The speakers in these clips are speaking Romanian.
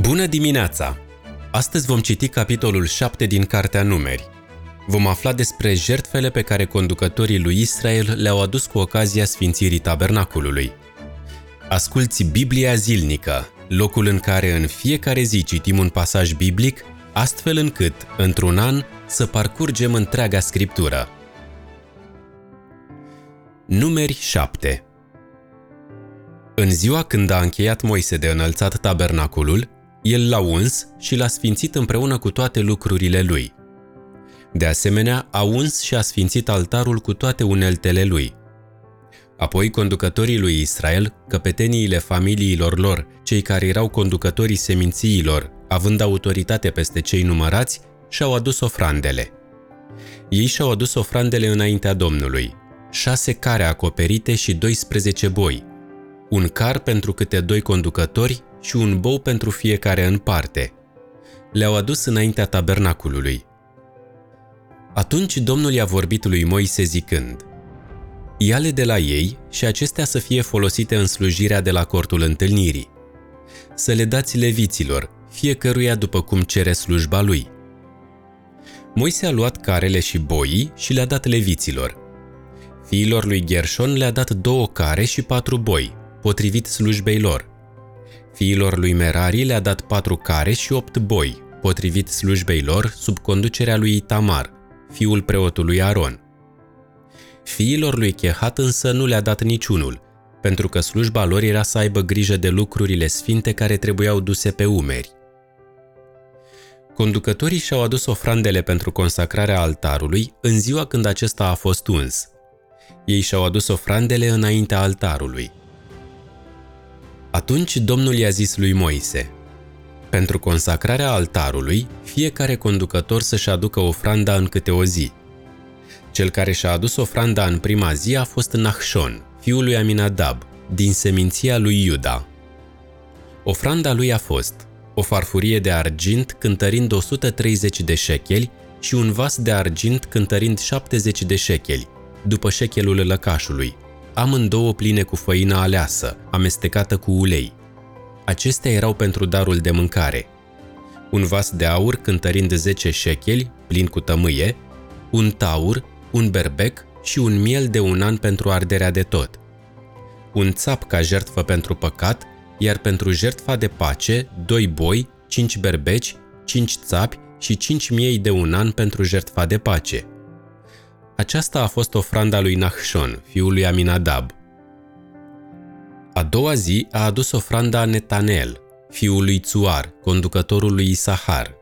Bună dimineața! Astăzi vom citi capitolul 7 din Cartea Numeri. Vom afla despre jertfele pe care conducătorii lui Israel le-au adus cu ocazia sfințirii tabernaculului. Asculți Biblia zilnică, locul în care în fiecare zi citim un pasaj biblic, astfel încât, într-un an, să parcurgem întreaga scriptură. Numeri 7 În ziua când a încheiat Moise de înălțat tabernaculul, el l-a uns și l-a sfințit împreună cu toate lucrurile lui. De asemenea, a uns și a sfințit altarul cu toate uneltele lui. Apoi conducătorii lui Israel, căpeteniile familiilor lor, cei care erau conducătorii semințiilor, având autoritate peste cei numărați, și-au adus ofrandele. Ei și-au adus ofrandele înaintea Domnului, șase care acoperite și 12 boi, un car pentru câte doi conducători și un bou pentru fiecare în parte. Le-au adus înaintea tabernaculului. Atunci Domnul i-a vorbit lui Moise zicând, Ia-le de la ei și acestea să fie folosite în slujirea de la cortul întâlnirii. Să le dați leviților, fiecăruia după cum cere slujba lui. Moise a luat carele și boii și le-a dat leviților. Fiilor lui Gershon le-a dat două care și patru boi, potrivit slujbei lor – Fiilor lui Merari le-a dat patru care și opt boi, potrivit slujbei lor sub conducerea lui Tamar, fiul preotului Aron. Fiilor lui Chehat însă nu le-a dat niciunul, pentru că slujba lor era să aibă grijă de lucrurile sfinte care trebuiau duse pe umeri. Conducătorii și-au adus ofrandele pentru consacrarea altarului în ziua când acesta a fost uns. Ei și-au adus ofrandele înaintea altarului – atunci Domnul i-a zis lui Moise, Pentru consacrarea altarului, fiecare conducător să-și aducă ofranda în câte o zi. Cel care și-a adus ofranda în prima zi a fost Nahshon, fiul lui Aminadab, din seminția lui Iuda. Ofranda lui a fost o farfurie de argint cântărind 130 de șecheli și un vas de argint cântărind 70 de șecheli, după șechelul lăcașului, amândouă pline cu făină aleasă, amestecată cu ulei. Acestea erau pentru darul de mâncare. Un vas de aur cântărind 10 șecheli, plin cu tămâie, un taur, un berbec și un miel de un an pentru arderea de tot. Un țap ca jertfă pentru păcat, iar pentru jertfa de pace, doi boi, cinci berbeci, cinci țapi și cinci miei de un an pentru jertfa de pace – aceasta a fost ofranda lui Nahshon, fiul lui Aminadab. A doua zi a adus ofranda Netanel, fiul lui Tsuar, conducătorul lui Isahar.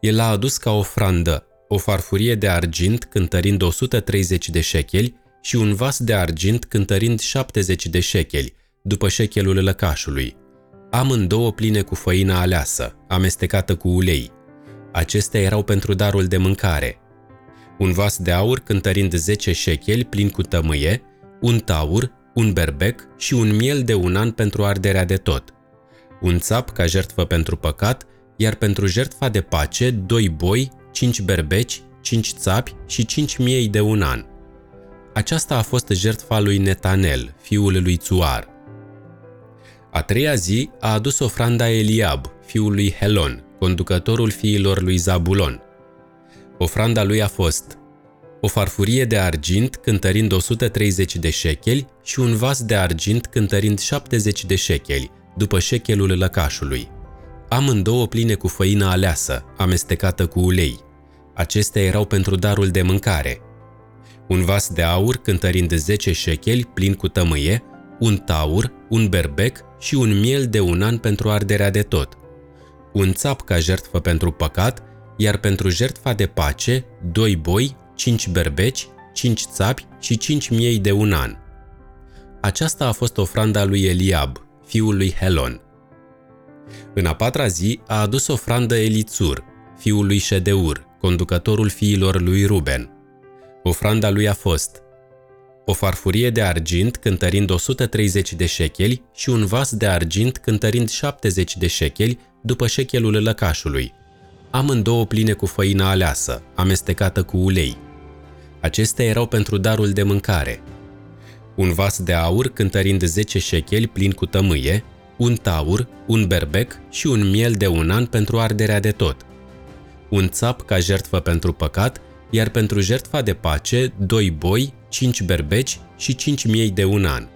El a adus ca ofrandă o farfurie de argint cântărind 130 de șecheli și un vas de argint cântărind 70 de șecheli, după șechelul lăcașului. Amândouă pline cu făină aleasă, amestecată cu ulei. Acestea erau pentru darul de mâncare – un vas de aur cântărind 10 șecheli plin cu tămâie, un taur, un berbec și un miel de un an pentru arderea de tot. Un țap ca jertfă pentru păcat, iar pentru jertfa de pace, doi boi, cinci berbeci, cinci țapi și cinci miei de un an. Aceasta a fost jertfa lui Netanel, fiul lui Tsuar. A treia zi a adus ofranda Eliab, fiul lui Helon, conducătorul fiilor lui Zabulon – Ofranda lui a fost o farfurie de argint cântărind 130 de șecheli și un vas de argint cântărind 70 de șecheli, după șechelul lăcașului. Amândouă pline cu făină aleasă, amestecată cu ulei. Acestea erau pentru darul de mâncare. Un vas de aur cântărind 10 șecheli plin cu tămâie, un taur, un berbec și un miel de un an pentru arderea de tot. Un țap ca jertfă pentru păcat iar pentru jertfa de pace, doi boi, cinci berbeci, cinci țapi și cinci miei de un an. Aceasta a fost ofranda lui Eliab, fiul lui Helon. În a patra zi a adus ofrandă Elițur, fiul lui Ședeur, conducătorul fiilor lui Ruben. Ofranda lui a fost o farfurie de argint cântărind 130 de șecheli și un vas de argint cântărind 70 de șecheli după șechelul lăcașului – amândouă pline cu făină aleasă, amestecată cu ulei. Acestea erau pentru darul de mâncare. Un vas de aur cântărind 10 șecheli plin cu tămâie, un taur, un berbec și un miel de un an pentru arderea de tot. Un țap ca jertfă pentru păcat, iar pentru jertfa de pace, doi boi, cinci berbeci și cinci miei de un an.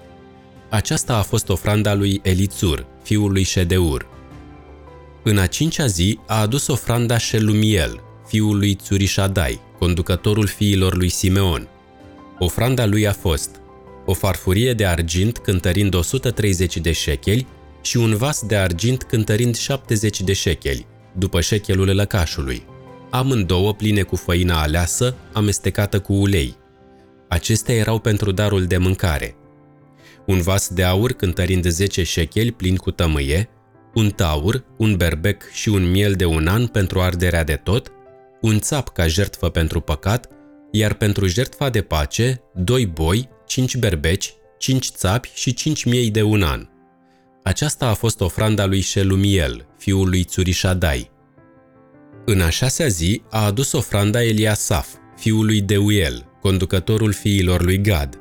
Aceasta a fost ofranda lui Elițur, fiul lui Ședeur. În a cincea zi a adus ofranda Shelumiel, fiul lui Țurișadai, conducătorul fiilor lui Simeon. Ofranda lui a fost o farfurie de argint cântărind 130 de șecheli și un vas de argint cântărind 70 de șecheli, după șechelul lăcașului. Amândouă pline cu făina aleasă, amestecată cu ulei. Acestea erau pentru darul de mâncare. Un vas de aur cântărind 10 șecheli plin cu tămâie, un taur, un berbec și un miel de un an pentru arderea de tot, un țap ca jertfă pentru păcat, iar pentru jertfa de pace, doi boi, cinci berbeci, cinci țapi și cinci miei de un an. Aceasta a fost ofranda lui Shelumiel, fiul lui Țurișadai. În a șasea zi a adus ofranda Eliasaf, fiul lui Deuel, conducătorul fiilor lui Gad.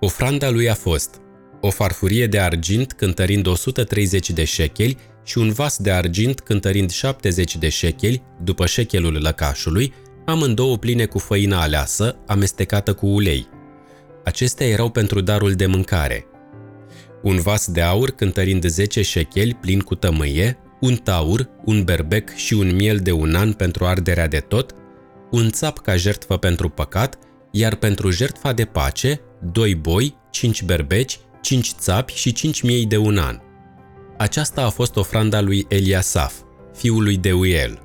Ofranda lui a fost o farfurie de argint cântărind 130 de șecheli și un vas de argint cântărind 70 de șecheli după șechelul lăcașului, amândouă pline cu făină aleasă, amestecată cu ulei. Acestea erau pentru darul de mâncare. Un vas de aur cântărind 10 șecheli plin cu tămâie, un taur, un berbec și un miel de un an pentru arderea de tot, un țap ca jertfă pentru păcat, iar pentru jertfa de pace, doi boi, cinci berbeci, cinci țapi și cinci miei de un an. Aceasta a fost ofranda lui Eliasaf, fiul lui Deuel.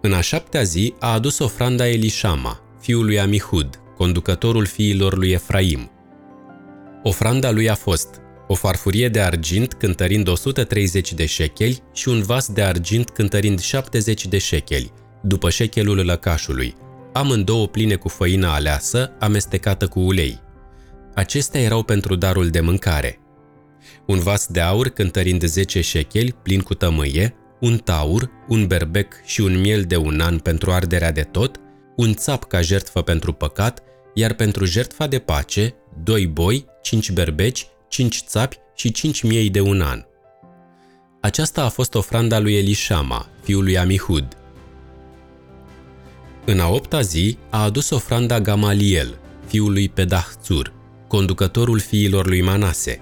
În a șaptea zi a adus ofranda Elishama, fiul lui Amihud, conducătorul fiilor lui Efraim. Ofranda lui a fost o farfurie de argint cântărind 130 de șecheli și un vas de argint cântărind 70 de șecheli, după șechelul lăcașului, amândouă pline cu făină aleasă, amestecată cu ulei. Acestea erau pentru darul de mâncare. Un vas de aur cântărind 10 șecheli, plin cu tămâie, un taur, un berbec și un miel de un an pentru arderea de tot, un țap ca jertfă pentru păcat, iar pentru jertfa de pace, doi boi, cinci berbeci, cinci țapi și cinci miei de un an. Aceasta a fost ofranda lui Elishama, fiul lui Amihud. În a opta zi a adus ofranda Gamaliel, fiul lui Pedahțur, conducătorul fiilor lui Manase.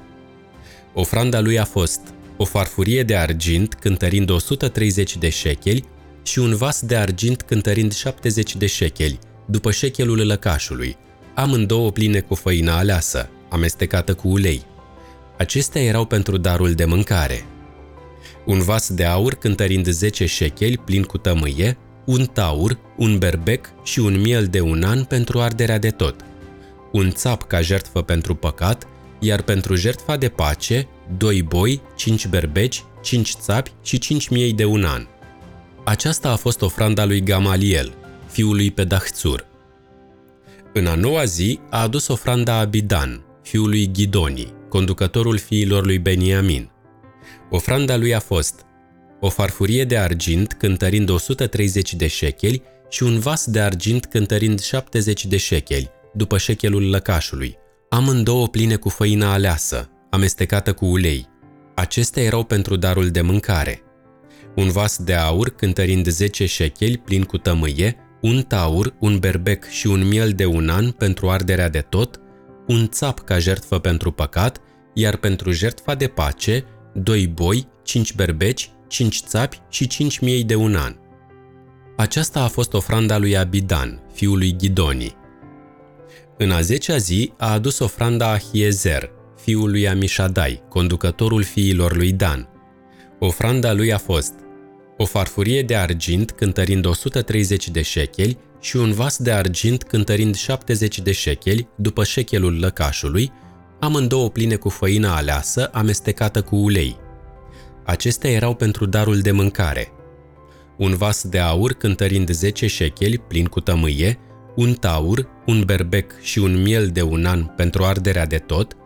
Ofranda lui a fost o farfurie de argint cântărind 130 de șecheli și un vas de argint cântărind 70 de șecheli, după șechelul lăcașului, amândouă pline cu făină aleasă, amestecată cu ulei. Acestea erau pentru darul de mâncare. Un vas de aur cântărind 10 șecheli plin cu tămâie, un taur, un berbec și un miel de un an pentru arderea de tot. Un țap ca jertfă pentru păcat, iar pentru jertfa de pace, doi boi, cinci berbeci, cinci țapi și cinci miei de un an. Aceasta a fost ofranda lui Gamaliel, fiul lui Pedahțur. În a noua zi a adus ofranda Abidan, fiul lui Ghidoni, conducătorul fiilor lui Beniamin. Ofranda lui a fost o farfurie de argint cântărind 130 de șecheli și un vas de argint cântărind 70 de șecheli, după șechelul lăcașului, amândouă pline cu făină aleasă, amestecată cu ulei. Acestea erau pentru darul de mâncare. Un vas de aur cântărind 10 șecheli plin cu tămâie, un taur, un berbec și un miel de un an pentru arderea de tot, un țap ca jertfă pentru păcat, iar pentru jertfa de pace, doi boi, cinci berbeci, cinci țapi și cinci miei de un an. Aceasta a fost ofranda lui Abidan, fiul lui Ghidoni. În a zecea zi a adus ofranda Ahiezer, fiul lui Amishadai, conducătorul fiilor lui Dan. Ofranda lui a fost o farfurie de argint cântărind 130 de șecheli și un vas de argint cântărind 70 de șecheli după șechelul lăcașului, amândouă pline cu făină aleasă amestecată cu ulei. Acestea erau pentru darul de mâncare. Un vas de aur cântărind 10 șecheli plin cu tămâie, un taur, un berbec și un miel de un an pentru arderea de tot,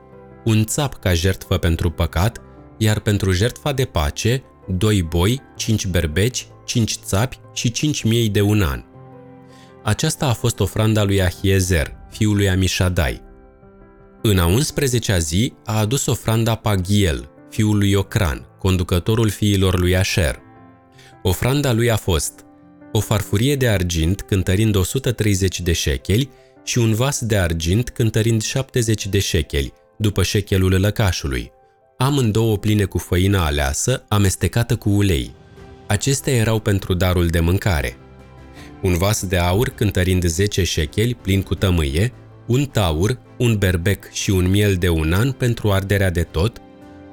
un țap ca jertfă pentru păcat, iar pentru jertfa de pace, doi boi, cinci berbeci, cinci țapi și cinci miei de un an. Aceasta a fost ofranda lui Ahiezer, fiul lui Amishadai. În a 11-a zi a adus ofranda Pagiel, fiul lui Ocran, conducătorul fiilor lui Asher. Ofranda lui a fost o farfurie de argint cântărind 130 de șecheli și un vas de argint cântărind 70 de șecheli, după șechelul lăcașului. Amândouă pline cu făină aleasă, amestecată cu ulei. Acestea erau pentru darul de mâncare. Un vas de aur cântărind 10 șecheli plin cu tămâie, un taur, un berbec și un miel de un an pentru arderea de tot,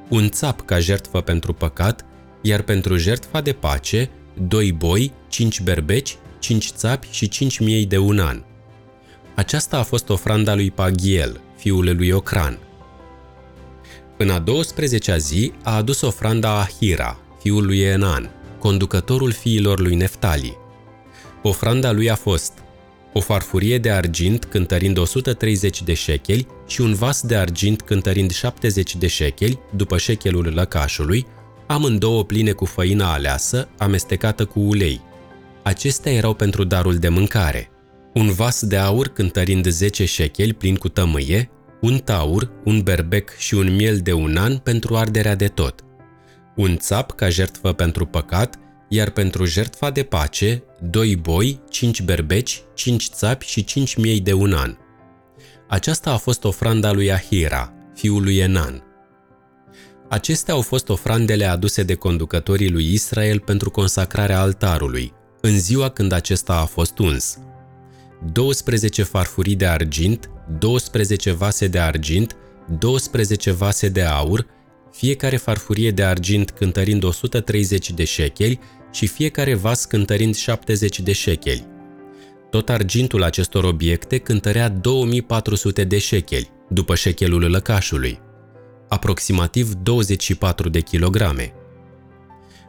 un țap ca jertfă pentru păcat, iar pentru jertfa de pace, doi boi, cinci berbeci, cinci țapi și cinci miei de un an. Aceasta a fost ofranda lui Pagiel, fiul lui Ocran. În a 12-a zi a adus ofranda Ahira, fiul lui Enan, conducătorul fiilor lui Neftali. Ofranda lui a fost o farfurie de argint cântărind 130 de șecheli și un vas de argint cântărind 70 de șecheli, după șechelul lăcașului, amândouă pline cu făină aleasă, amestecată cu ulei. Acestea erau pentru darul de mâncare. Un vas de aur cântărind 10 șecheli plin cu tămâie, un taur, un berbec și un miel de un an pentru arderea de tot. Un țap ca jertfă pentru păcat, iar pentru jertfa de pace, doi boi, cinci berbeci, cinci țapi și cinci miei de un an. Aceasta a fost ofranda lui Ahira, fiul lui Enan. Acestea au fost ofrandele aduse de conducătorii lui Israel pentru consacrarea altarului, în ziua când acesta a fost uns. 12 farfurii de argint, 12 vase de argint, 12 vase de aur, fiecare farfurie de argint cântărind 130 de șecheli și fiecare vas cântărind 70 de șecheli. Tot argintul acestor obiecte cântărea 2400 de șecheli, după șechelul lăcașului, aproximativ 24 de kilograme.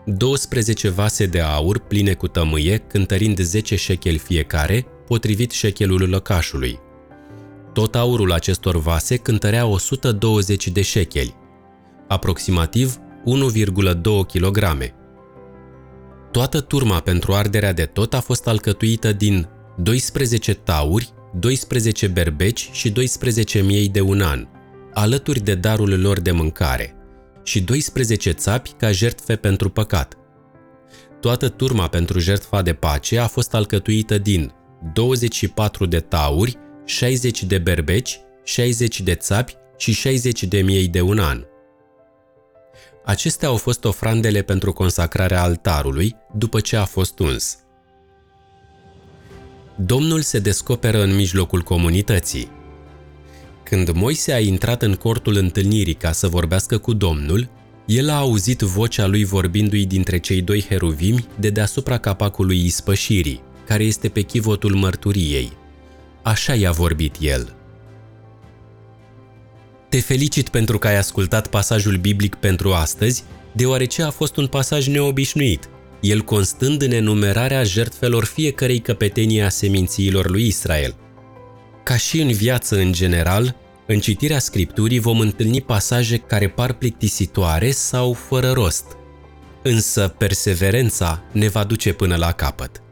12 vase de aur pline cu tămâie, cântărind 10 șecheli fiecare, potrivit șechelul lăcașului. Tot aurul acestor vase cântărea 120 de șecheli, aproximativ 1,2 kg. Toată turma pentru arderea de tot a fost alcătuită din 12 tauri, 12 berbeci și 12 miei de un an, alături de darul lor de mâncare, și 12 țapi ca jertfe pentru păcat. Toată turma pentru jertfa de pace a fost alcătuită din 24 de tauri, 60 de berbeci, 60 de țapi și 60 de miei de un an. Acestea au fost ofrandele pentru consacrarea altarului după ce a fost uns. Domnul se descoperă în mijlocul comunității. Când Moise a intrat în cortul întâlnirii ca să vorbească cu Domnul, el a auzit vocea lui vorbindu-i dintre cei doi heruvimi de deasupra capacului ispășirii, care este pe chivotul mărturiei. Așa i-a vorbit el. Te felicit pentru că ai ascultat pasajul biblic pentru astăzi, deoarece a fost un pasaj neobișnuit, el constând în enumerarea jertfelor fiecărei căpetenii a semințiilor lui Israel. Ca și în viață în general, în citirea Scripturii vom întâlni pasaje care par plictisitoare sau fără rost, însă perseverența ne va duce până la capăt.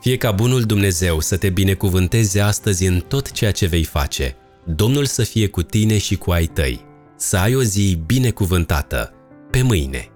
Fie ca bunul Dumnezeu să te binecuvânteze astăzi în tot ceea ce vei face – Domnul să fie cu tine și cu ai tăi, să ai o zi binecuvântată. Pe mâine!